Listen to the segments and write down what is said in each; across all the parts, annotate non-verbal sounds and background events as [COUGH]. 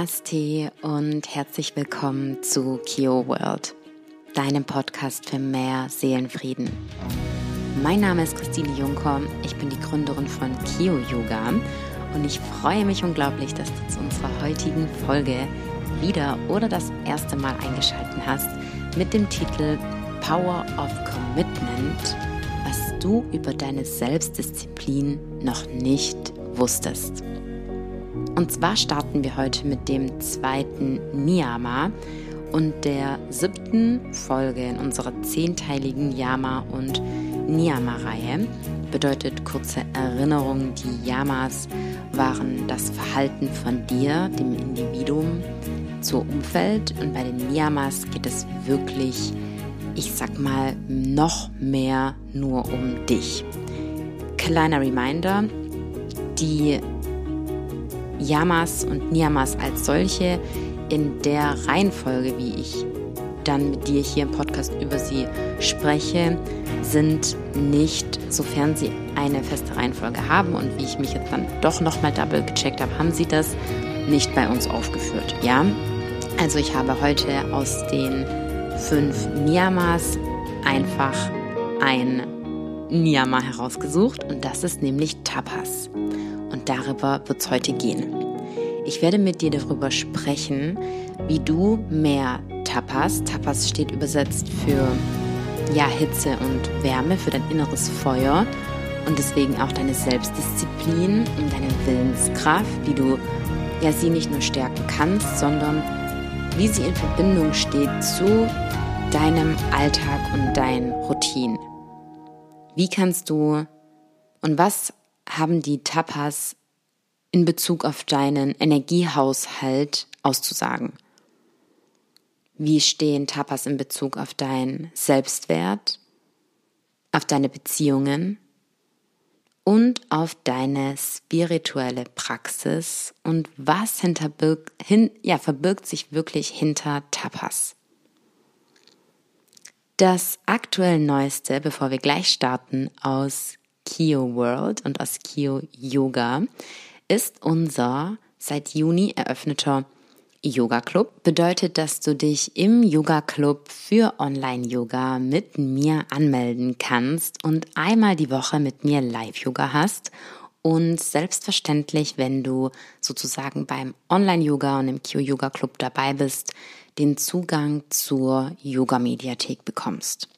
Namaste und herzlich willkommen zu Kio World, deinem Podcast für mehr Seelenfrieden. Mein Name ist Christine Juncker, ich bin die Gründerin von Kio Yoga und ich freue mich unglaublich, dass du zu unserer heutigen Folge wieder oder das erste Mal eingeschaltet hast mit dem Titel Power of Commitment, was du über deine Selbstdisziplin noch nicht wusstest. Und zwar starten wir heute mit dem zweiten Niyama und der siebten Folge in unserer zehnteiligen Yama- und Niyama-Reihe. Bedeutet kurze Erinnerung, die Yamas waren das Verhalten von dir, dem Individuum, zur Umwelt. Und bei den Niyamas geht es wirklich, ich sag mal, noch mehr nur um dich. Kleiner Reminder, die Yamas und Niyamas als solche in der Reihenfolge, wie ich dann mit dir hier im Podcast über sie spreche, sind nicht, sofern sie eine feste Reihenfolge haben und wie ich mich jetzt dann doch nochmal double gecheckt habe, haben sie das nicht bei uns aufgeführt. Ja, also ich habe heute aus den fünf Niyamas einfach ein Niyama herausgesucht und das ist nämlich Tapas darüber wird es heute gehen. Ich werde mit dir darüber sprechen, wie du mehr Tapas, Tapas steht übersetzt für ja, Hitze und Wärme, für dein inneres Feuer und deswegen auch deine Selbstdisziplin und deine Willenskraft, wie du ja sie nicht nur stärken kannst, sondern wie sie in Verbindung steht zu deinem Alltag und deinen Routinen. Wie kannst du und was haben die Tapas in Bezug auf deinen Energiehaushalt auszusagen? Wie stehen Tapas in Bezug auf deinen Selbstwert, auf deine Beziehungen und auf deine spirituelle Praxis und was hinterbirgt, hin, ja, verbirgt sich wirklich hinter Tapas? Das aktuell Neueste, bevor wir gleich starten, aus Kio World und aus Kio Yoga ist unser seit Juni eröffneter Yoga Club. Bedeutet, dass du dich im Yoga Club für Online Yoga mit mir anmelden kannst und einmal die Woche mit mir Live Yoga hast. Und selbstverständlich, wenn du sozusagen beim Online Yoga und im Kio Yoga Club dabei bist, den Zugang zur Yoga Mediathek bekommst.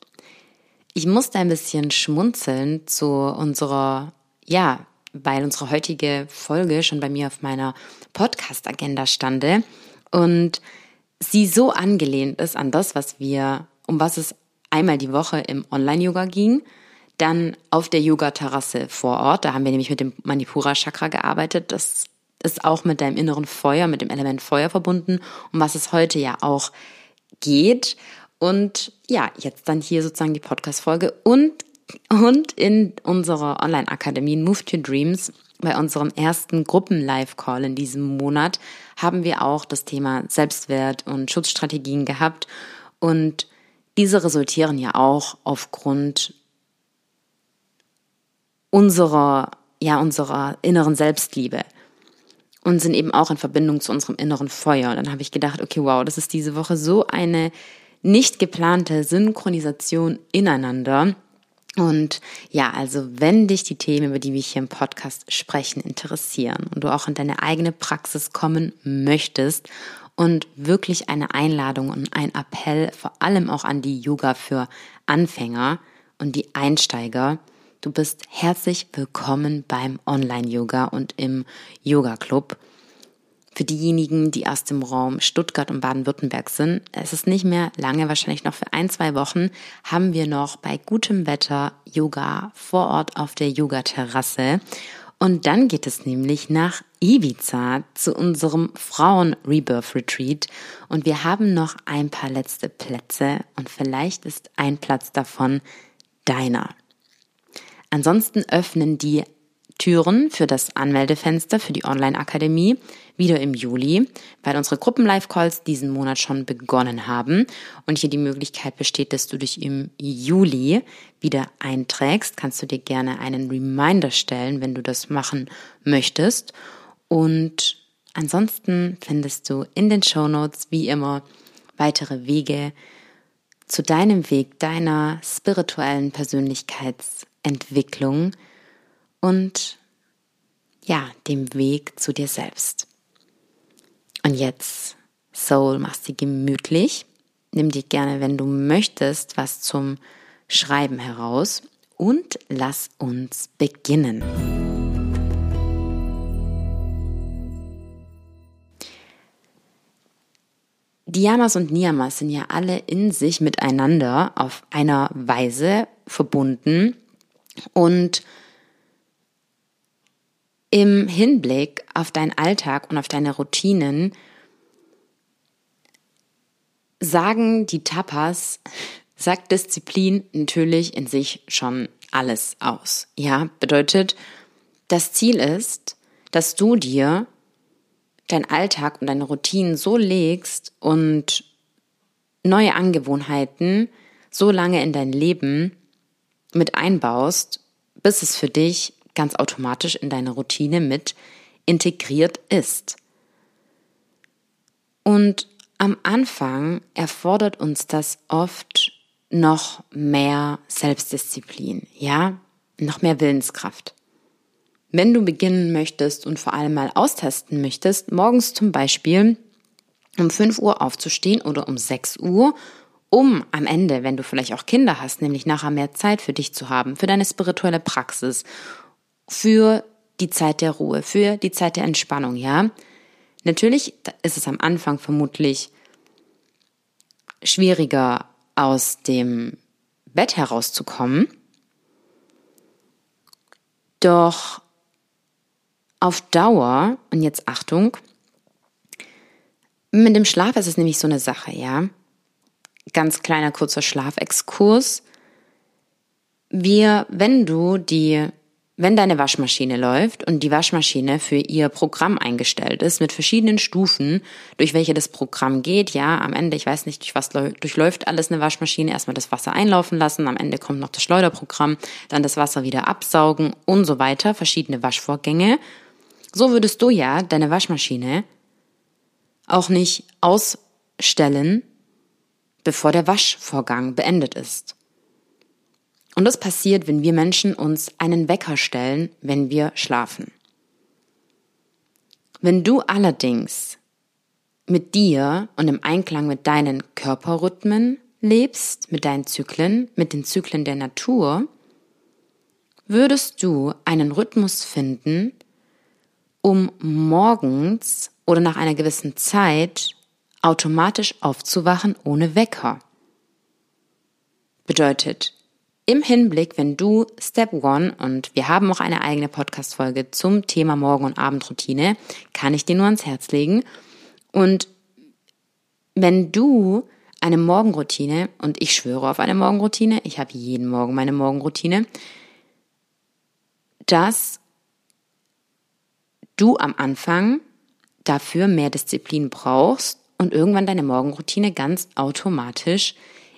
Ich musste ein bisschen schmunzeln zu unserer, ja, weil unsere heutige Folge schon bei mir auf meiner Podcast-Agenda stande und sie so angelehnt ist an das, was wir, um was es einmal die Woche im Online-Yoga ging, dann auf der Yoga-Terrasse vor Ort. Da haben wir nämlich mit dem Manipura-Chakra gearbeitet. Das ist auch mit deinem inneren Feuer, mit dem Element Feuer verbunden, um was es heute ja auch geht. Und ja, jetzt dann hier sozusagen die Podcast-Folge und, und in unserer Online-Akademie Move to Dreams bei unserem ersten Gruppen-Live-Call in diesem Monat haben wir auch das Thema Selbstwert und Schutzstrategien gehabt. Und diese resultieren ja auch aufgrund unserer, ja, unserer inneren Selbstliebe und sind eben auch in Verbindung zu unserem inneren Feuer. Und dann habe ich gedacht, okay, wow, das ist diese Woche so eine nicht geplante Synchronisation ineinander. Und ja, also wenn dich die Themen, über die wir hier im Podcast sprechen, interessieren und du auch in deine eigene Praxis kommen möchtest und wirklich eine Einladung und ein Appell vor allem auch an die Yoga für Anfänger und die Einsteiger, du bist herzlich willkommen beim Online-Yoga und im Yoga Club. Für diejenigen, die aus dem Raum Stuttgart und Baden-Württemberg sind, es ist nicht mehr lange, wahrscheinlich noch für ein, zwei Wochen, haben wir noch bei gutem Wetter Yoga vor Ort auf der Yoga-Terrasse. Und dann geht es nämlich nach Ibiza zu unserem Frauen-Rebirth-Retreat. Und wir haben noch ein paar letzte Plätze und vielleicht ist ein Platz davon deiner. Ansonsten öffnen die Türen für das Anmeldefenster für die Online-Akademie wieder im Juli, weil unsere Gruppen-Live-Calls diesen Monat schon begonnen haben und hier die Möglichkeit besteht, dass du dich im Juli wieder einträgst. Kannst du dir gerne einen Reminder stellen, wenn du das machen möchtest. Und Ansonsten findest du in den Show Notes wie immer weitere Wege zu deinem Weg deiner spirituellen Persönlichkeitsentwicklung und ja, dem Weg zu dir selbst. Und jetzt, Soul, machst du gemütlich. Nimm dir gerne, wenn du möchtest, was zum Schreiben heraus und lass uns beginnen. Die Yamas und Niyamas sind ja alle in sich miteinander auf einer Weise verbunden und im Hinblick auf deinen Alltag und auf deine Routinen sagen die Tapas, sagt Disziplin natürlich in sich schon alles aus. Ja, bedeutet, das Ziel ist, dass du dir deinen Alltag und deine Routinen so legst und neue Angewohnheiten so lange in dein Leben mit einbaust, bis es für dich ganz automatisch in deine Routine mit integriert ist. Und am Anfang erfordert uns das oft noch mehr Selbstdisziplin, ja, noch mehr Willenskraft. Wenn du beginnen möchtest und vor allem mal austesten möchtest, morgens zum Beispiel um 5 Uhr aufzustehen oder um 6 Uhr, um am Ende, wenn du vielleicht auch Kinder hast, nämlich nachher mehr Zeit für dich zu haben, für deine spirituelle Praxis, für die Zeit der Ruhe, für die Zeit der Entspannung, ja. Natürlich ist es am Anfang vermutlich schwieriger aus dem Bett herauszukommen. Doch auf Dauer, und jetzt Achtung, mit dem Schlaf ist es nämlich so eine Sache, ja. Ganz kleiner kurzer Schlafexkurs. Wir, wenn du die wenn deine Waschmaschine läuft und die Waschmaschine für ihr Programm eingestellt ist, mit verschiedenen Stufen, durch welche das Programm geht, ja, am Ende, ich weiß nicht, durch was durchläuft alles eine Waschmaschine, erstmal das Wasser einlaufen lassen, am Ende kommt noch das Schleuderprogramm, dann das Wasser wieder absaugen und so weiter, verschiedene Waschvorgänge. So würdest du ja deine Waschmaschine auch nicht ausstellen, bevor der Waschvorgang beendet ist. Und das passiert, wenn wir Menschen uns einen Wecker stellen, wenn wir schlafen. Wenn du allerdings mit dir und im Einklang mit deinen Körperrhythmen lebst, mit deinen Zyklen, mit den Zyklen der Natur, würdest du einen Rhythmus finden, um morgens oder nach einer gewissen Zeit automatisch aufzuwachen ohne Wecker. Bedeutet, im Hinblick, wenn du Step One und wir haben auch eine eigene Podcast-Folge zum Thema Morgen- und Abendroutine, kann ich dir nur ans Herz legen. Und wenn du eine Morgenroutine, und ich schwöre auf eine Morgenroutine, ich habe jeden Morgen meine Morgenroutine, dass du am Anfang dafür mehr Disziplin brauchst und irgendwann deine Morgenroutine ganz automatisch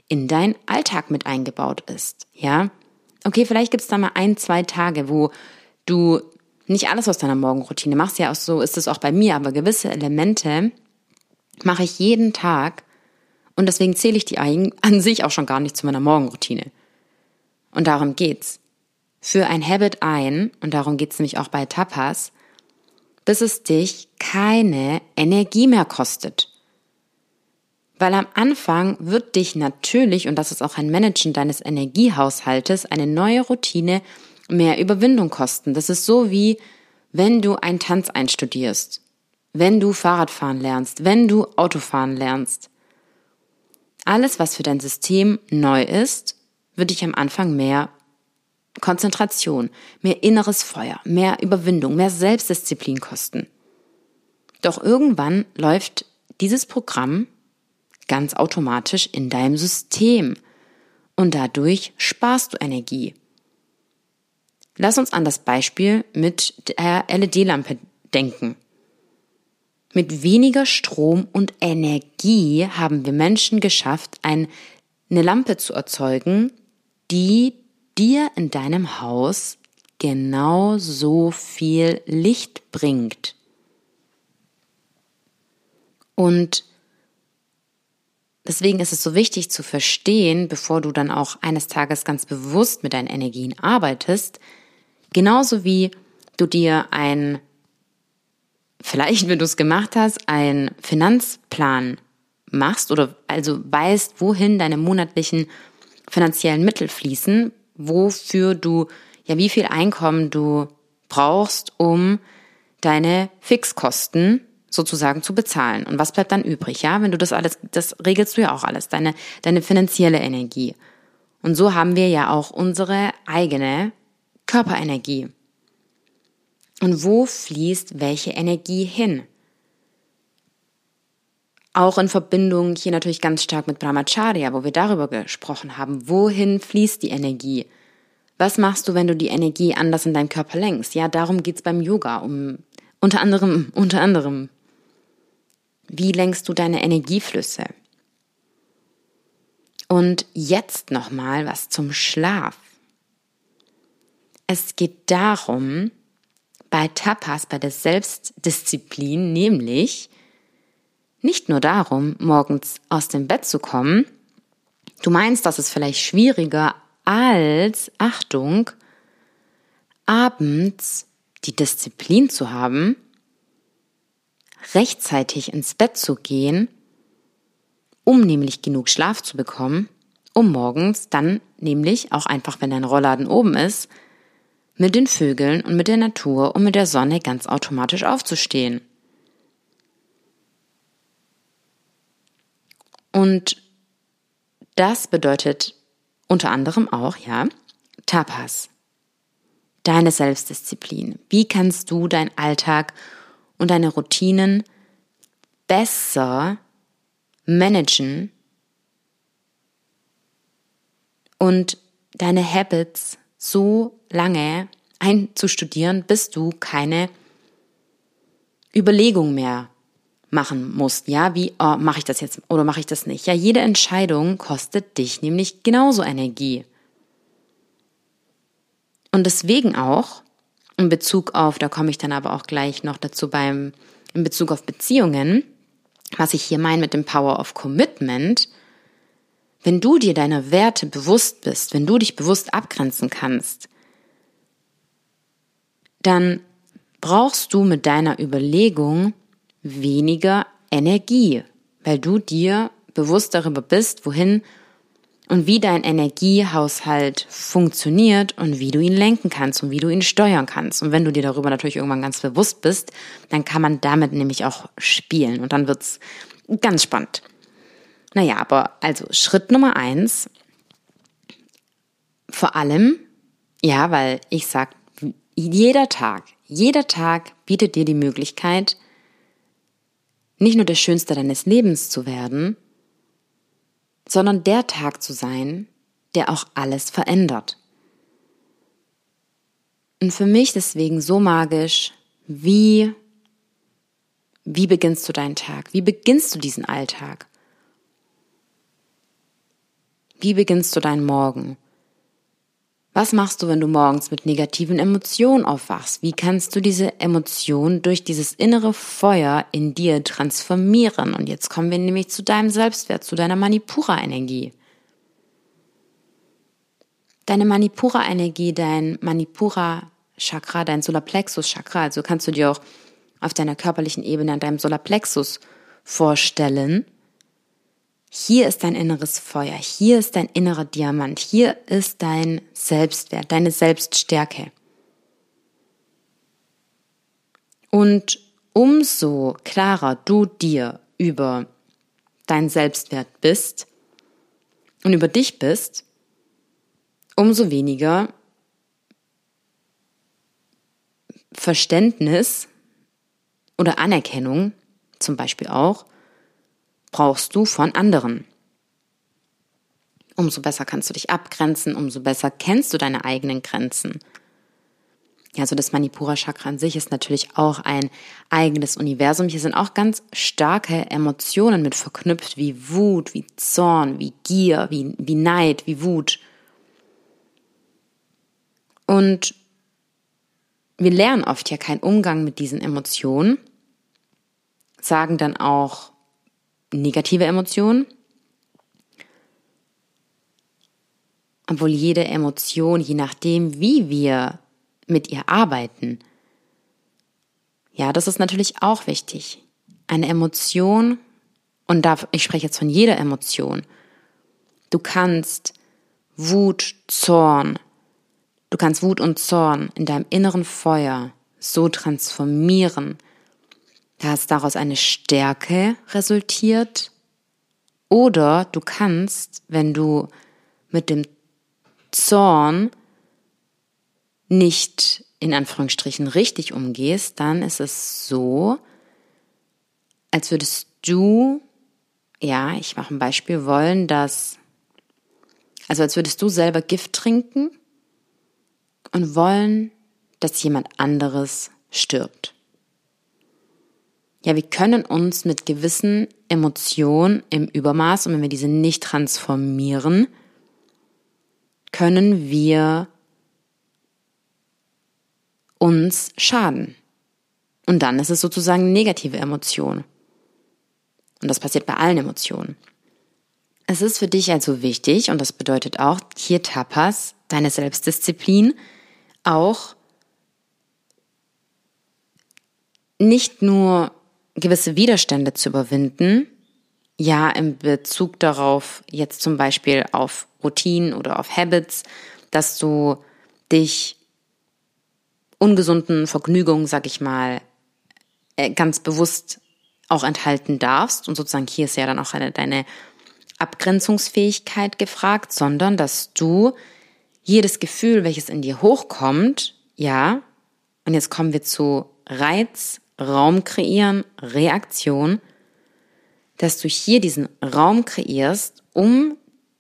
in deinen Alltag mit eingebaut ist. Ja, okay, vielleicht gibt es da mal ein, zwei Tage, wo du nicht alles aus deiner Morgenroutine machst. Ja, auch so ist es auch bei mir, aber gewisse Elemente mache ich jeden Tag und deswegen zähle ich die an sich auch schon gar nicht zu meiner Morgenroutine. Und darum geht's. Für ein Habit ein, und darum geht's nämlich auch bei Tapas, bis es dich keine Energie mehr kostet. Weil am Anfang wird dich natürlich, und das ist auch ein Managen deines Energiehaushaltes, eine neue Routine mehr Überwindung kosten. Das ist so wie, wenn du einen Tanz einstudierst, wenn du Fahrradfahren lernst, wenn du Autofahren lernst. Alles, was für dein System neu ist, wird dich am Anfang mehr Konzentration, mehr inneres Feuer, mehr Überwindung, mehr Selbstdisziplin kosten. Doch irgendwann läuft dieses Programm ganz automatisch in deinem System und dadurch sparst du Energie. Lass uns an das Beispiel mit der LED-Lampe denken. Mit weniger Strom und Energie haben wir Menschen geschafft, eine Lampe zu erzeugen, die dir in deinem Haus genau so viel Licht bringt. Und deswegen ist es so wichtig zu verstehen, bevor du dann auch eines Tages ganz bewusst mit deinen Energien arbeitest, genauso wie du dir ein, vielleicht wenn du es gemacht hast, einen Finanzplan machst oder also weißt, wohin deine monatlichen finanziellen Mittel fließen, wofür du, ja, wie viel Einkommen du brauchst, um deine Fixkosten sozusagen zu bezahlen. Und was bleibt dann übrig? Ja, wenn du das alles, das regelst du ja auch alles, deine, deine finanzielle Energie. Und so haben wir ja auch unsere eigene Körperenergie. Und wo fließt welche Energie hin? Auch in Verbindung hier natürlich ganz stark mit Brahmacharya, wo wir darüber gesprochen haben. Wohin fließt die Energie? Was machst du, wenn du die Energie anders in deinem Körper lenkst? Ja, darum geht's beim Yoga, um unter anderem, unter anderem. Wie lenkst du deine Energieflüsse? Und jetzt nochmal was zum Schlaf. Es geht darum, bei Tapas, bei der Selbstdisziplin, nämlich nicht nur darum, morgens aus dem Bett zu kommen. Du meinst, das ist vielleicht schwieriger als, Achtung, abends die Disziplin zu haben, rechtzeitig ins Bett zu gehen, um nämlich genug Schlaf zu bekommen, um morgens dann nämlich auch einfach, wenn dein Rollladen oben ist, mit den Vögeln und mit der Natur und mit der Sonne ganz automatisch aufzustehen. Und das bedeutet unter anderem auch, ja, Tapas. Deine Selbstdisziplin. Wie kannst du deinen Alltag und deine Routinen besser managen und deine Habits so lange einzustudieren, bis du keine Überlegung mehr machen musst. Ja, wie oh, mache ich das jetzt oder mache ich das nicht? Ja, jede Entscheidung kostet dich nämlich genauso Energie. Und deswegen auch in Bezug auf, da komme ich dann aber auch gleich noch dazu beim in Bezug auf Beziehungen, was ich hier meine mit dem Power of Commitment, wenn du dir deiner Werte bewusst bist, wenn du dich bewusst abgrenzen kannst, dann brauchst du mit deiner Überlegung weniger Energie, weil du dir bewusst darüber bist, wohin und wie dein Energiehaushalt funktioniert und wie du ihn lenken kannst und wie du ihn steuern kannst. Und wenn du dir darüber natürlich irgendwann ganz bewusst bist, dann kann man damit nämlich auch spielen und dann wird's ganz spannend. Naja, aber also Schritt Nummer eins, vor allem, ja, weil ich sag, jeder Tag, jeder Tag bietet dir die Möglichkeit, nicht nur der Schönste deines Lebens zu werden, sondern der Tag zu sein, der auch alles verändert. Und für mich deswegen so magisch, wie, wie beginnst du deinen Tag? Wie beginnst du diesen Alltag? Wie beginnst du deinen Morgen? Was machst du, wenn du morgens mit negativen Emotionen aufwachst? Wie kannst du diese Emotionen durch dieses innere Feuer in dir transformieren? Und jetzt kommen wir nämlich zu deinem Selbstwert, zu deiner Manipura-Energie. Deine Manipura-Energie, dein Manipura-Chakra, dein Solarplexus-Chakra, also kannst du dir auch auf deiner körperlichen Ebene an deinem Solarplexus vorstellen. Hier ist dein inneres Feuer, hier ist dein innerer Diamant, hier ist dein Selbstwert, deine Selbststärke. Und umso klarer du dir über deinen Selbstwert bist und über dich bist, umso weniger Verständnis oder Anerkennung zum Beispiel auch brauchst du von anderen. Umso besser kannst du dich abgrenzen, umso besser kennst du deine eigenen Grenzen. Ja, also das Manipura Chakra an sich ist natürlich auch ein eigenes Universum. Hier sind auch ganz starke Emotionen mit verknüpft, wie Wut, wie Zorn, wie Gier, wie, wie Neid, wie Wut. Und wir lernen oft ja keinen Umgang mit diesen Emotionen, sagen dann auch, negative Emotion. Obwohl jede Emotion, je nachdem, wie wir mit ihr arbeiten, ja, das ist natürlich auch wichtig. Eine Emotion, und da, ich spreche jetzt von jeder Emotion. Du kannst Wut, Zorn, du kannst Wut und Zorn in deinem inneren Feuer so transformieren, dass daraus eine Stärke resultiert. Oder du kannst, wenn du mit dem Zorn nicht in Anführungsstrichen richtig umgehst, dann ist es so, als würdest du, ja, ich mache ein Beispiel, wollen, dass, also als würdest du selber Gift trinken und wollen, dass jemand anderes stirbt. Ja, wir können uns mit gewissen Emotionen im Übermaß, und wenn wir diese nicht transformieren, können wir uns schaden. Und dann ist es sozusagen negative Emotion. Und das passiert bei allen Emotionen. Es ist für dich also wichtig, und das bedeutet auch hier Tapas, deine Selbstdisziplin, auch nicht nur gewisse Widerstände zu überwinden, ja, in Bezug darauf, jetzt zum Beispiel auf Routinen oder auf Habits, dass du dich ungesunden Vergnügungen, sag ich mal, äh, ganz bewusst auch enthalten darfst. Und sozusagen hier ist ja dann auch eine, deine Abgrenzungsfähigkeit gefragt, sondern dass du jedes Gefühl, welches in dir hochkommt, ja, und jetzt kommen wir zu Reiz, Raum kreieren, Reaktion, dass du hier diesen Raum kreierst, um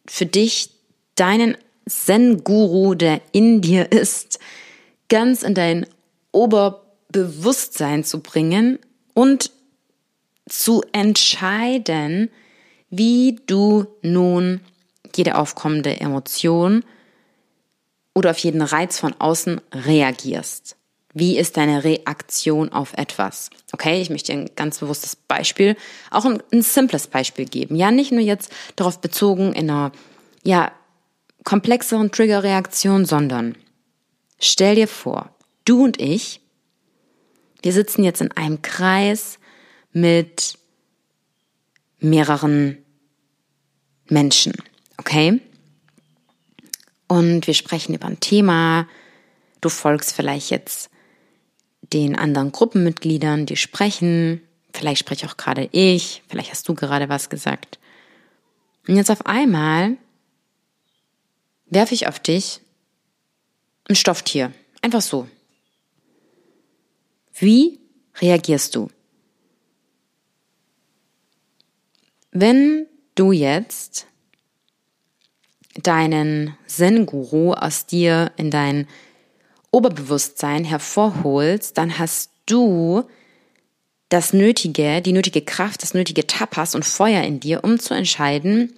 für dich deinen Zen-Guru, der in dir ist, ganz in dein Oberbewusstsein zu bringen und zu entscheiden, wie du nun jede aufkommende Emotion oder auf jeden Reiz von außen reagierst. Wie ist deine Reaktion auf etwas? Okay, ich möchte ein ganz bewusstes Beispiel, auch ein, ein simples Beispiel geben. Ja, nicht nur jetzt darauf bezogen in einer, ja, komplexeren Triggerreaktion, sondern stell dir vor, du und ich, wir sitzen jetzt in einem Kreis mit mehreren Menschen, okay? Und wir sprechen über ein Thema. Du folgst vielleicht jetzt den anderen Gruppenmitgliedern, die sprechen. Vielleicht spreche auch gerade ich. Vielleicht hast du gerade was gesagt. Und jetzt auf einmal werfe ich auf dich ein Stofftier. Einfach so. Wie reagierst du? Wenn du jetzt deinen Zen-Guru aus dir in dein Oberbewusstsein hervorholst, dann hast du das nötige, die nötige Kraft, das nötige Tapas und Feuer in dir, um zu entscheiden,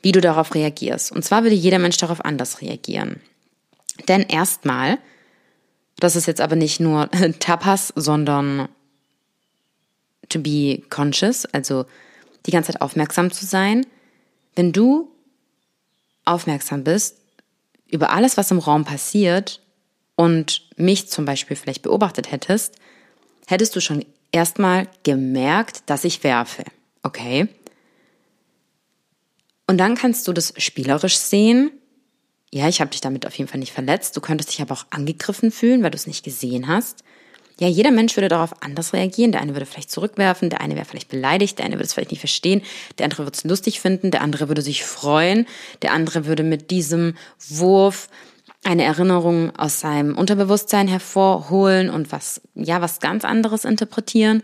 wie du darauf reagierst. Und zwar würde jeder Mensch darauf anders reagieren. Denn erstmal, das ist jetzt aber nicht nur [LAUGHS] Tapas, sondern to be conscious, also die ganze Zeit aufmerksam zu sein. Wenn du aufmerksam bist über alles, was im Raum passiert und mich zum Beispiel vielleicht beobachtet hättest, hättest du schon erstmal gemerkt, dass ich werfe. Okay? Und dann kannst du das spielerisch sehen. Ja, ich habe dich damit auf jeden Fall nicht verletzt. Du könntest dich aber auch angegriffen fühlen, weil du es nicht gesehen hast. Ja, jeder Mensch würde darauf anders reagieren. Der eine würde vielleicht zurückwerfen, der eine wäre vielleicht beleidigt, der eine würde es vielleicht nicht verstehen, der andere würde es lustig finden, der andere würde sich freuen, der andere würde mit diesem Wurf eine Erinnerung aus seinem Unterbewusstsein hervorholen und was, ja, was ganz anderes interpretieren.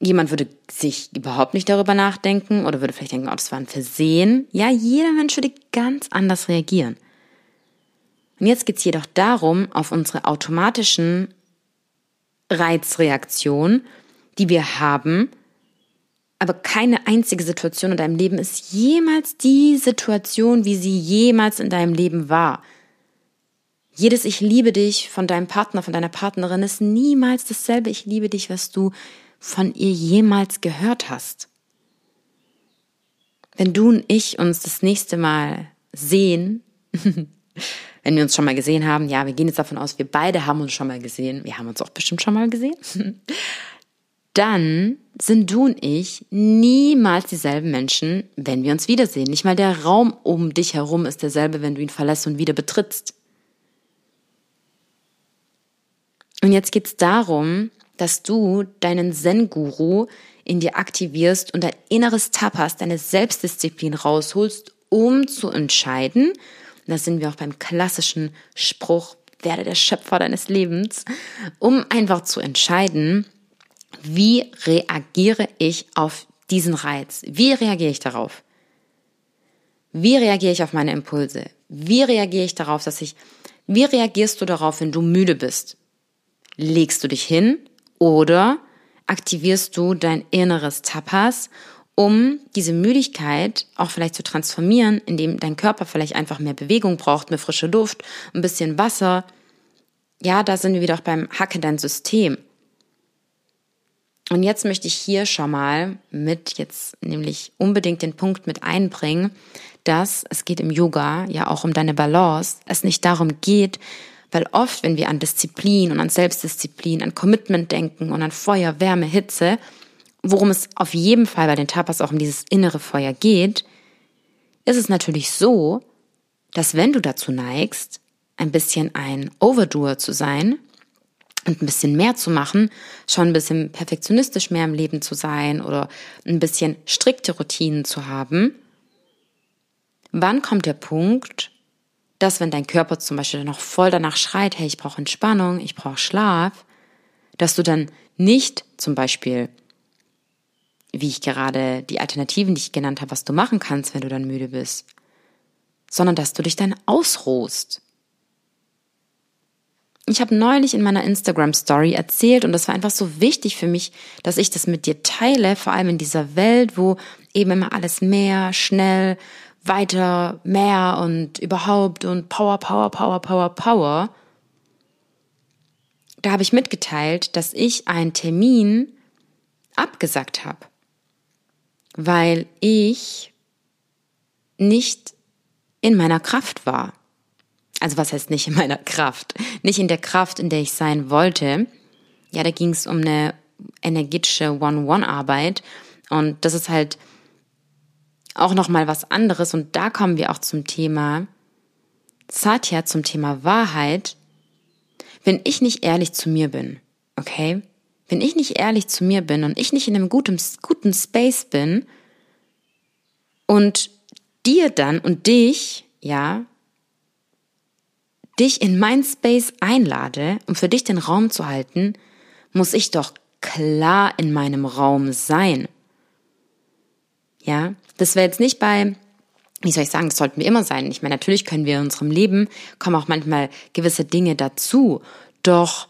Jemand würde sich überhaupt nicht darüber nachdenken oder würde vielleicht denken, oh, das war ein Versehen. Ja, jeder Mensch würde ganz anders reagieren. Und jetzt geht es jedoch darum, auf unsere automatischen Reizreaktionen, die wir haben, aber keine einzige Situation in deinem Leben ist jemals die Situation, wie sie jemals in deinem Leben war. Jedes Ich liebe dich von deinem Partner, von deiner Partnerin ist niemals dasselbe Ich liebe dich, was du von ihr jemals gehört hast. Wenn du und ich uns das nächste Mal sehen, [LAUGHS] wenn wir uns schon mal gesehen haben, ja, wir gehen jetzt davon aus, wir beide haben uns schon mal gesehen, wir haben uns auch bestimmt schon mal gesehen, [LAUGHS] dann sind du und ich niemals dieselben Menschen, wenn wir uns wiedersehen. Nicht mal der Raum um dich herum ist derselbe, wenn du ihn verlässt und wieder betrittst. Und jetzt geht es darum, dass du deinen Zen-Guru in dir aktivierst und dein inneres Tapas, deine Selbstdisziplin rausholst, um zu entscheiden, und da sind wir auch beim klassischen Spruch, werde der Schöpfer deines Lebens, um einfach zu entscheiden, wie reagiere ich auf diesen Reiz? Wie reagiere ich darauf? Wie reagiere ich auf meine Impulse? Wie reagiere ich darauf, dass ich, wie reagierst du darauf, wenn du müde bist? Legst du dich hin oder aktivierst du dein inneres Tapas, um diese Müdigkeit auch vielleicht zu transformieren, indem dein Körper vielleicht einfach mehr Bewegung braucht, mehr frische Luft, ein bisschen Wasser. Ja, da sind wir wieder auch beim Hacke dein System. Und jetzt möchte ich hier schon mal mit jetzt nämlich unbedingt den Punkt mit einbringen, dass es geht im Yoga ja auch um deine Balance, es nicht darum geht, weil oft, wenn wir an Disziplin und an Selbstdisziplin, an Commitment denken und an Feuer, Wärme, Hitze, worum es auf jeden Fall bei den Tapas auch um dieses innere Feuer geht, ist es natürlich so, dass wenn du dazu neigst, ein bisschen ein Overdoer zu sein, und ein bisschen mehr zu machen, schon ein bisschen perfektionistisch mehr im Leben zu sein oder ein bisschen strikte Routinen zu haben. Wann kommt der Punkt, dass wenn dein Körper zum Beispiel noch voll danach schreit, hey, ich brauche Entspannung, ich brauche Schlaf, dass du dann nicht zum Beispiel, wie ich gerade die Alternativen, die ich genannt habe, was du machen kannst, wenn du dann müde bist, sondern dass du dich dann ausruhst. Ich habe neulich in meiner Instagram Story erzählt und das war einfach so wichtig für mich, dass ich das mit dir teile, vor allem in dieser Welt, wo eben immer alles mehr, schnell, weiter, mehr und überhaupt und Power, Power, Power, Power, Power. Da habe ich mitgeteilt, dass ich einen Termin abgesagt habe, weil ich nicht in meiner Kraft war also was heißt nicht in meiner Kraft, nicht in der Kraft, in der ich sein wollte. Ja, da ging es um eine energetische One-One-Arbeit und das ist halt auch noch mal was anderes und da kommen wir auch zum Thema Satya, zum Thema Wahrheit. Wenn ich nicht ehrlich zu mir bin, okay? Wenn ich nicht ehrlich zu mir bin und ich nicht in einem guten, guten Space bin und dir dann und dich, ja, dich in mein Space einlade, um für dich den Raum zu halten, muss ich doch klar in meinem Raum sein. Ja, das wäre jetzt nicht bei, wie soll ich sagen, das sollten wir immer sein. Ich meine, natürlich können wir in unserem Leben, kommen auch manchmal gewisse Dinge dazu. Doch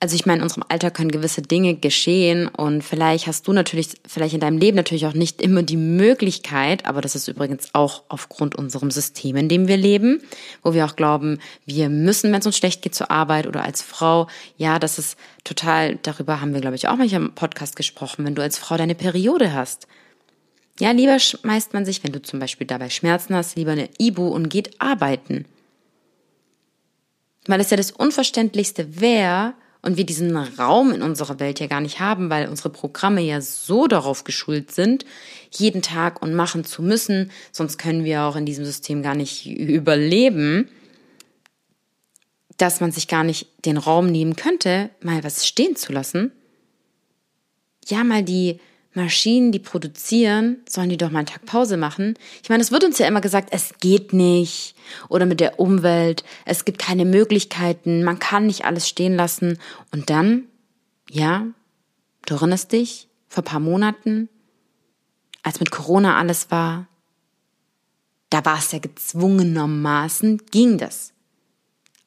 also ich meine, in unserem Alter können gewisse Dinge geschehen und vielleicht hast du natürlich, vielleicht in deinem Leben natürlich auch nicht immer die Möglichkeit, aber das ist übrigens auch aufgrund unserem System, in dem wir leben, wo wir auch glauben, wir müssen, wenn es uns schlecht geht zur Arbeit oder als Frau, ja, das ist total, darüber haben wir, glaube ich, auch manchmal im Podcast gesprochen, wenn du als Frau deine Periode hast. Ja, lieber schmeißt man sich, wenn du zum Beispiel dabei Schmerzen hast, lieber eine Ibu und geht arbeiten. Weil es ja das Unverständlichste wäre, und wir diesen Raum in unserer Welt ja gar nicht haben, weil unsere Programme ja so darauf geschult sind, jeden Tag und machen zu müssen, sonst können wir auch in diesem System gar nicht überleben, dass man sich gar nicht den Raum nehmen könnte, mal was stehen zu lassen. Ja, mal die Maschinen, die produzieren, sollen die doch mal einen Tag Pause machen. Ich meine, es wird uns ja immer gesagt, es geht nicht. Oder mit der Umwelt, es gibt keine Möglichkeiten, man kann nicht alles stehen lassen. Und dann, ja, du erinnerst dich, vor paar Monaten, als mit Corona alles war, da war es ja gezwungenermaßen, ging das.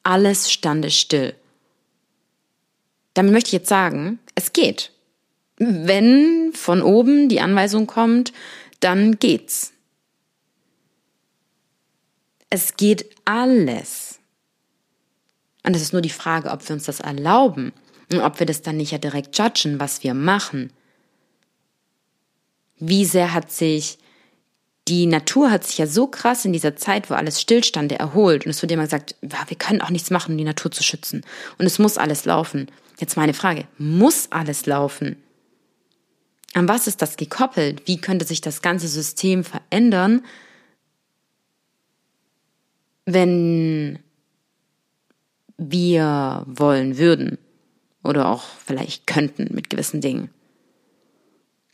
Alles stande still. Damit möchte ich jetzt sagen, es geht. Wenn von oben die Anweisung kommt, dann geht's. Es geht alles. Und es ist nur die Frage, ob wir uns das erlauben. Und ob wir das dann nicht ja direkt judgen, was wir machen. Wie sehr hat sich die Natur hat sich ja so krass in dieser Zeit, wo alles stillstand, erholt. Und es wird immer gesagt, wir können auch nichts machen, um die Natur zu schützen. Und es muss alles laufen. Jetzt meine Frage, muss alles laufen? An was ist das gekoppelt? Wie könnte sich das ganze System verändern, wenn wir wollen würden oder auch vielleicht könnten mit gewissen Dingen?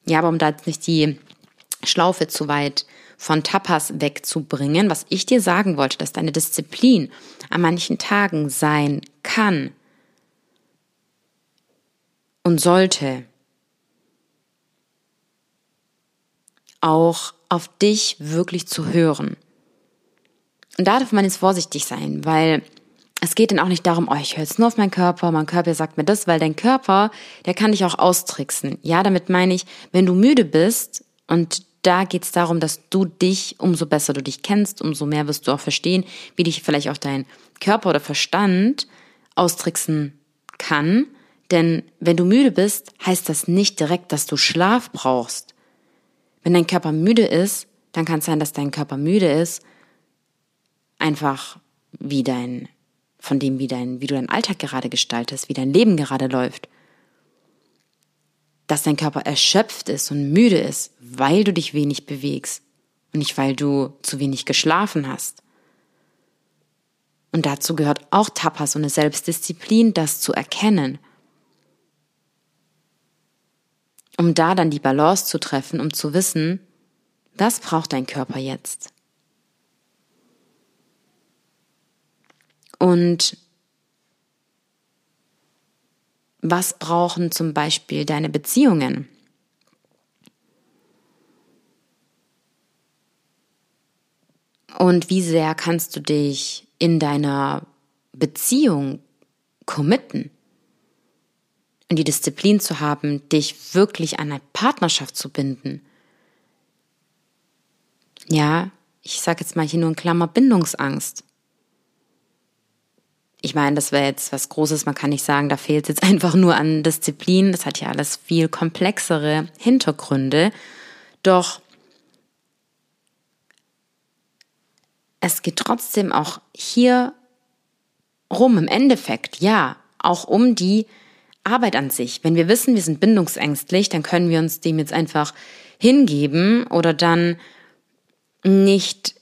Ja, aber um da jetzt nicht die Schlaufe zu weit von Tapas wegzubringen, was ich dir sagen wollte, dass deine Disziplin an manchen Tagen sein kann und sollte, auch auf dich wirklich zu hören. Und da darf man jetzt vorsichtig sein, weil es geht dann auch nicht darum, oh, ich höre jetzt nur auf meinen Körper, mein Körper sagt mir das, weil dein Körper, der kann dich auch austricksen. Ja, damit meine ich, wenn du müde bist und da geht es darum, dass du dich, umso besser du dich kennst, umso mehr wirst du auch verstehen, wie dich vielleicht auch dein Körper oder Verstand austricksen kann. Denn wenn du müde bist, heißt das nicht direkt, dass du Schlaf brauchst. Wenn dein Körper müde ist, dann kann es sein, dass dein Körper müde ist, einfach wie dein, von dem, wie dein, wie du deinen Alltag gerade gestaltest, wie dein Leben gerade läuft. Dass dein Körper erschöpft ist und müde ist, weil du dich wenig bewegst und nicht weil du zu wenig geschlafen hast. Und dazu gehört auch Tapas und eine Selbstdisziplin, das zu erkennen um da dann die Balance zu treffen, um zu wissen, das braucht dein Körper jetzt. Und was brauchen zum Beispiel deine Beziehungen? Und wie sehr kannst du dich in deiner Beziehung committen? Und die Disziplin zu haben, dich wirklich an eine Partnerschaft zu binden. Ja, ich sage jetzt mal hier nur in Klammer Bindungsangst. Ich meine, das wäre jetzt was Großes, man kann nicht sagen, da fehlt es jetzt [LAUGHS] einfach nur an Disziplin, das hat ja alles viel komplexere Hintergründe. Doch es geht trotzdem auch hier rum im Endeffekt, ja, auch um die Arbeit an sich. Wenn wir wissen, wir sind bindungsängstlich, dann können wir uns dem jetzt einfach hingeben oder dann nicht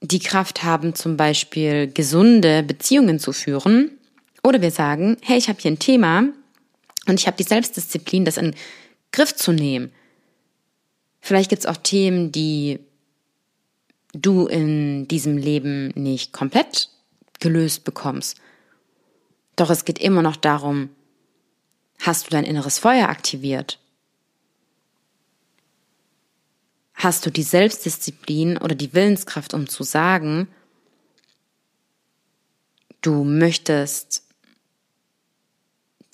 die Kraft haben, zum Beispiel gesunde Beziehungen zu führen. Oder wir sagen, hey, ich habe hier ein Thema und ich habe die Selbstdisziplin, das in Griff zu nehmen. Vielleicht gibt es auch Themen, die du in diesem Leben nicht komplett gelöst bekommst. Doch es geht immer noch darum, hast du dein inneres Feuer aktiviert? Hast du die Selbstdisziplin oder die Willenskraft, um zu sagen, du möchtest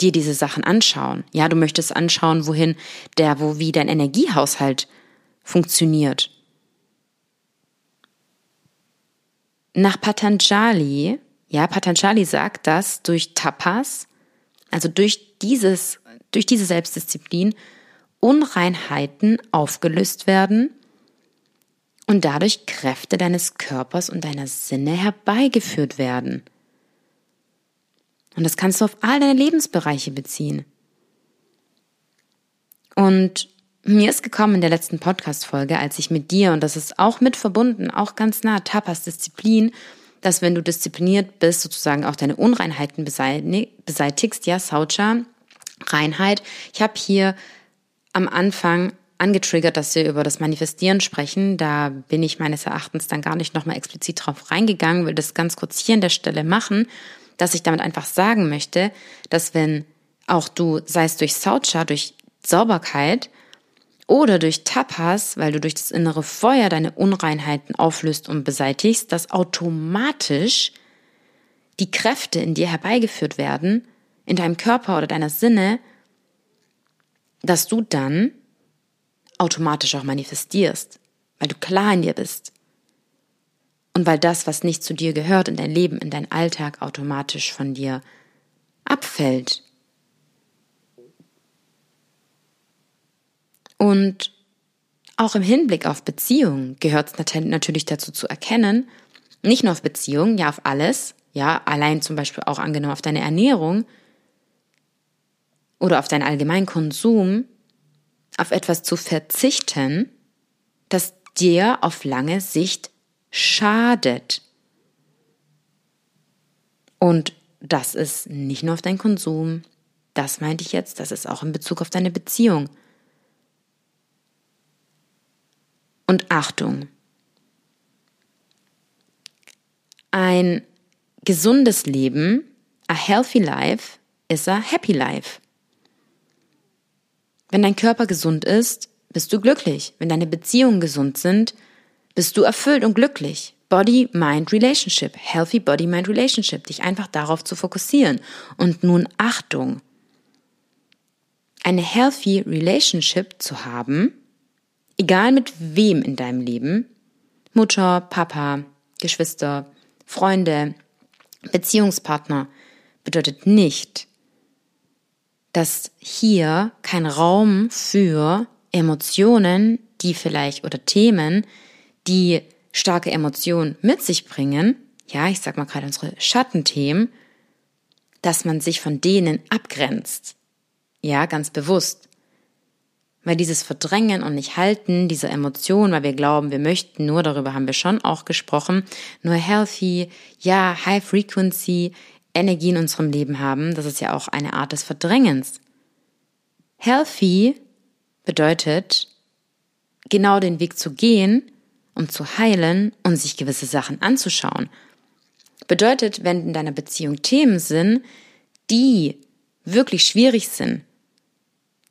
dir diese Sachen anschauen. Ja, du möchtest anschauen, wohin der, wo wie dein Energiehaushalt funktioniert. Nach Patanjali ja, Patanjali sagt, dass durch Tapas, also durch dieses, durch diese Selbstdisziplin, Unreinheiten aufgelöst werden und dadurch Kräfte deines Körpers und deiner Sinne herbeigeführt werden. Und das kannst du auf all deine Lebensbereiche beziehen. Und mir ist gekommen in der letzten Podcast-Folge, als ich mit dir, und das ist auch mit verbunden, auch ganz nah, Tapas Disziplin, dass wenn du diszipliniert bist, sozusagen auch deine Unreinheiten beseitigst, ja, Saucha, Reinheit. Ich habe hier am Anfang angetriggert, dass wir über das Manifestieren sprechen. Da bin ich meines Erachtens dann gar nicht nochmal explizit drauf reingegangen, will das ganz kurz hier an der Stelle machen, dass ich damit einfach sagen möchte, dass wenn auch du, sei es durch Saucha, durch Sauberkeit, oder durch Tapas, weil du durch das innere Feuer deine Unreinheiten auflöst und beseitigst, dass automatisch die Kräfte in dir herbeigeführt werden, in deinem Körper oder deiner Sinne, dass du dann automatisch auch manifestierst, weil du klar in dir bist. Und weil das, was nicht zu dir gehört, in dein Leben, in dein Alltag automatisch von dir abfällt. Und auch im Hinblick auf Beziehungen gehört es natürlich dazu zu erkennen, nicht nur auf Beziehungen, ja auf alles, ja, allein zum Beispiel auch angenommen auf deine Ernährung oder auf deinen allgemeinen Konsum, auf etwas zu verzichten, das dir auf lange Sicht schadet. Und das ist nicht nur auf deinen Konsum, das meinte ich jetzt, das ist auch in Bezug auf deine Beziehung. Und Achtung, ein gesundes Leben, a healthy life, is a happy life. Wenn dein Körper gesund ist, bist du glücklich. Wenn deine Beziehungen gesund sind, bist du erfüllt und glücklich. Body, Mind, Relationship. Healthy Body, Mind, Relationship. Dich einfach darauf zu fokussieren. Und nun Achtung. Eine healthy Relationship zu haben, egal mit wem in deinem Leben, Mutter, Papa, Geschwister, Freunde, Beziehungspartner, bedeutet nicht, dass hier kein Raum für Emotionen, die vielleicht oder Themen, die starke Emotionen mit sich bringen, ja, ich sag mal gerade unsere Schattenthemen, dass man sich von denen abgrenzt. Ja, ganz bewusst. Weil dieses Verdrängen und nicht halten dieser Emotionen, weil wir glauben, wir möchten nur, darüber haben wir schon auch gesprochen, nur healthy, ja, high frequency Energie in unserem Leben haben, das ist ja auch eine Art des Verdrängens. Healthy bedeutet, genau den Weg zu gehen, um zu heilen und sich gewisse Sachen anzuschauen. Bedeutet, wenn in deiner Beziehung Themen sind, die wirklich schwierig sind,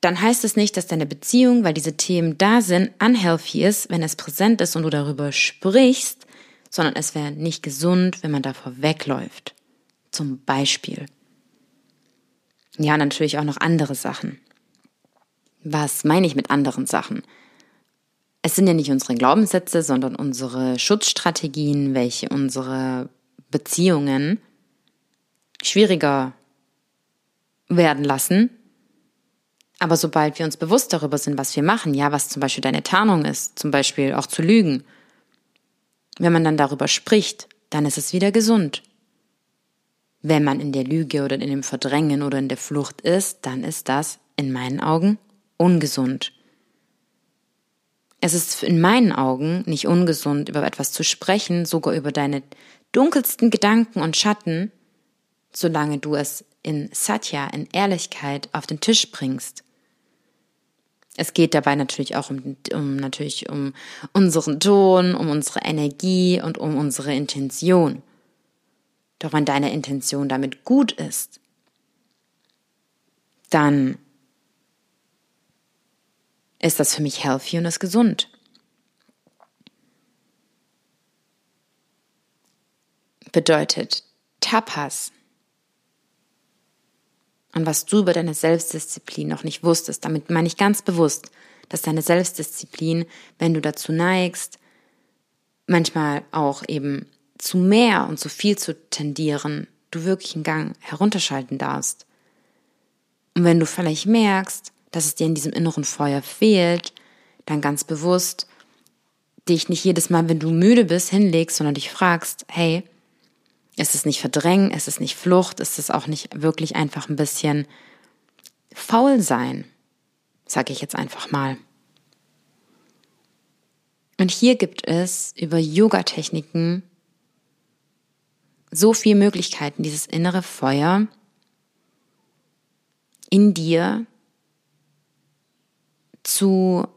dann heißt es nicht, dass deine Beziehung, weil diese Themen da sind, unhealthy ist, wenn es präsent ist und du darüber sprichst, sondern es wäre nicht gesund, wenn man davor wegläuft. Zum Beispiel. Ja, natürlich auch noch andere Sachen. Was meine ich mit anderen Sachen? Es sind ja nicht unsere Glaubenssätze, sondern unsere Schutzstrategien, welche unsere Beziehungen schwieriger werden lassen, aber sobald wir uns bewusst darüber sind, was wir machen, ja, was zum Beispiel deine Tarnung ist, zum Beispiel auch zu lügen, wenn man dann darüber spricht, dann ist es wieder gesund. Wenn man in der Lüge oder in dem Verdrängen oder in der Flucht ist, dann ist das in meinen Augen ungesund. Es ist in meinen Augen nicht ungesund, über etwas zu sprechen, sogar über deine dunkelsten Gedanken und Schatten, solange du es in Satya, in Ehrlichkeit auf den Tisch bringst. Es geht dabei natürlich auch um, um, natürlich um unseren Ton, um unsere Energie und um unsere Intention. Doch wenn deine Intention damit gut ist, dann ist das für mich healthy und ist gesund. Bedeutet Tapas und was du über deine Selbstdisziplin noch nicht wusstest. Damit meine ich ganz bewusst, dass deine Selbstdisziplin, wenn du dazu neigst, manchmal auch eben zu mehr und zu viel zu tendieren, du wirklich einen Gang herunterschalten darfst. Und wenn du vielleicht merkst, dass es dir in diesem inneren Feuer fehlt, dann ganz bewusst dich nicht jedes Mal, wenn du müde bist, hinlegst, sondern dich fragst, hey, es ist nicht Verdrängen, es ist nicht Flucht, es ist auch nicht wirklich einfach ein bisschen faul sein, sage ich jetzt einfach mal. Und hier gibt es über Yoga-Techniken so viele Möglichkeiten, dieses innere Feuer in dir zu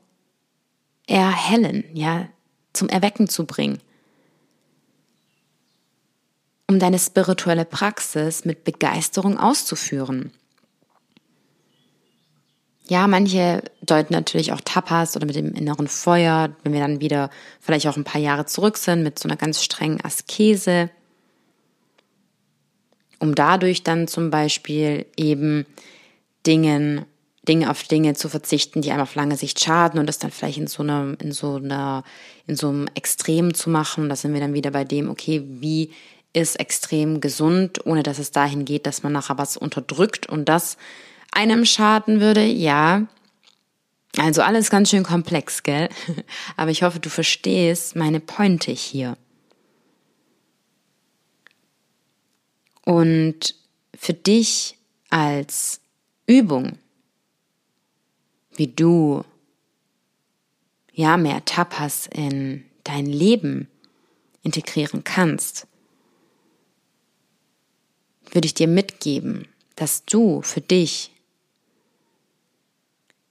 erhellen, ja, zum Erwecken zu bringen um deine spirituelle Praxis mit Begeisterung auszuführen. Ja, manche deuten natürlich auch Tapas oder mit dem inneren Feuer, wenn wir dann wieder vielleicht auch ein paar Jahre zurück sind mit so einer ganz strengen Askese, um dadurch dann zum Beispiel eben Dingen, Dinge auf Dinge zu verzichten, die einem auf lange Sicht schaden und das dann vielleicht in so einer, in so einer, in so einem Extrem zu machen. Da sind wir dann wieder bei dem, okay, wie ist extrem gesund, ohne dass es dahin geht, dass man nachher was unterdrückt und das einem schaden würde. Ja, also alles ganz schön komplex, gell? [LAUGHS] Aber ich hoffe, du verstehst meine Pointe hier. Und für dich als Übung, wie du ja mehr Tapas in dein Leben integrieren kannst, würde ich dir mitgeben, dass du für dich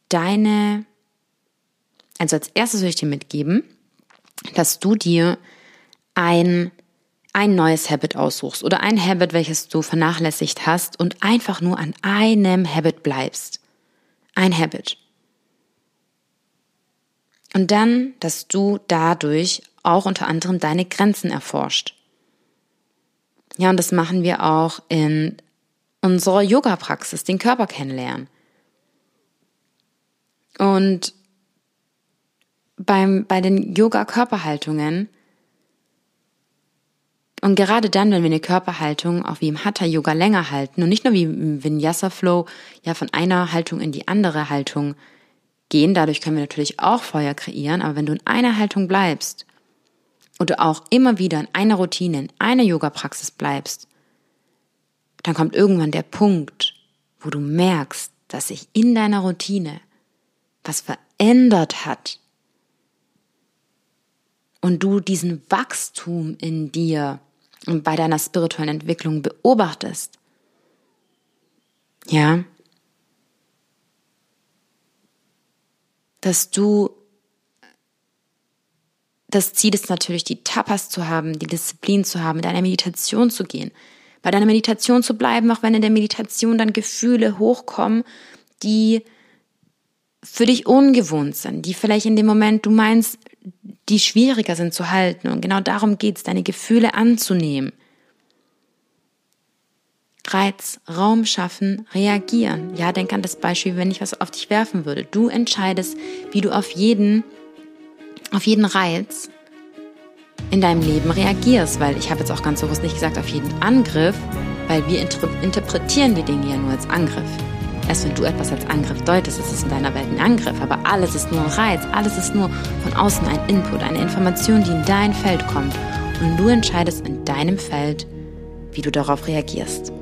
deine, also als erstes würde ich dir mitgeben, dass du dir ein, ein neues Habit aussuchst oder ein Habit, welches du vernachlässigt hast und einfach nur an einem Habit bleibst. Ein Habit. Und dann, dass du dadurch auch unter anderem deine Grenzen erforscht. Ja, und das machen wir auch in unserer Yoga-Praxis, den Körper kennenlernen. Und beim, bei den Yoga-Körperhaltungen und gerade dann, wenn wir eine Körperhaltung auch wie im Hatha-Yoga länger halten und nicht nur wie im Vinyasa-Flow ja von einer Haltung in die andere Haltung gehen, dadurch können wir natürlich auch Feuer kreieren, aber wenn du in einer Haltung bleibst oder auch immer wieder in einer Routine, in einer Yoga-Praxis bleibst, dann kommt irgendwann der Punkt, wo du merkst, dass sich in deiner Routine was verändert hat. Und du diesen Wachstum in dir und bei deiner spirituellen Entwicklung beobachtest, ja, dass du das Ziel ist natürlich, die Tapas zu haben, die Disziplin zu haben, in deiner Meditation zu gehen, bei deiner Meditation zu bleiben, auch wenn in der Meditation dann Gefühle hochkommen, die für dich ungewohnt sind, die vielleicht in dem Moment du meinst, die schwieriger sind zu halten. Und genau darum geht es, deine Gefühle anzunehmen. Reiz, Raum schaffen, reagieren. Ja, denk an das Beispiel, wenn ich was auf dich werfen würde. Du entscheidest, wie du auf jeden, auf jeden Reiz in deinem Leben reagierst, weil ich habe jetzt auch ganz bewusst nicht gesagt auf jeden Angriff, weil wir interpretieren die Dinge ja nur als Angriff. Erst wenn du etwas als Angriff deutest, ist es in deiner Welt ein Angriff. Aber alles ist nur ein Reiz, alles ist nur von außen ein Input, eine Information, die in dein Feld kommt. Und du entscheidest in deinem Feld, wie du darauf reagierst.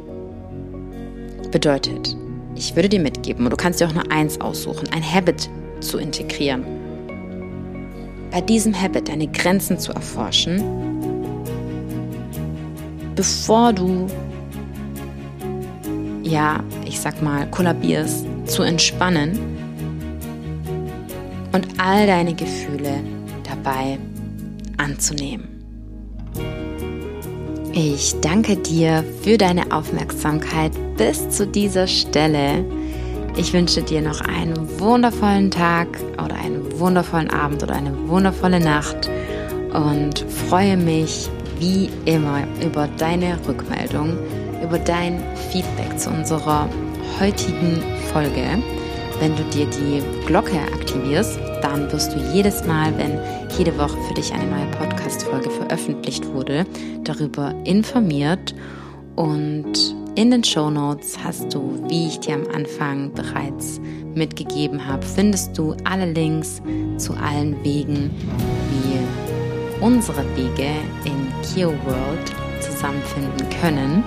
Bedeutet, ich würde dir mitgeben, und du kannst dir auch nur eins aussuchen, ein Habit zu integrieren. Bei diesem Habit deine Grenzen zu erforschen, bevor du ja, ich sag mal, kollabierst, zu entspannen und all deine Gefühle dabei anzunehmen. Ich danke dir für deine Aufmerksamkeit bis zu dieser Stelle. Ich wünsche dir noch einen wundervollen Tag oder einen wundervollen Abend oder eine wundervolle Nacht und freue mich wie immer über deine Rückmeldung über dein Feedback zu unserer heutigen Folge. Wenn du dir die Glocke aktivierst, dann wirst du jedes Mal, wenn jede Woche für dich eine neue Podcast-Folge veröffentlicht wurde, darüber informiert. Und in den Show Notes hast du, wie ich dir am Anfang bereits mitgegeben habe, findest du alle Links zu allen Wegen, wie unsere Wege in Kio World zusammenfinden können.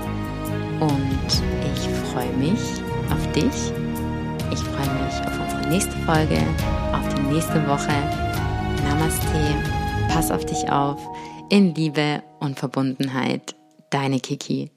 Und ich freue mich auf dich. Ich freue mich auf unsere nächste Folge, auf die nächste Woche. Namaste. Pass auf dich auf. In Liebe und Verbundenheit. Deine Kiki.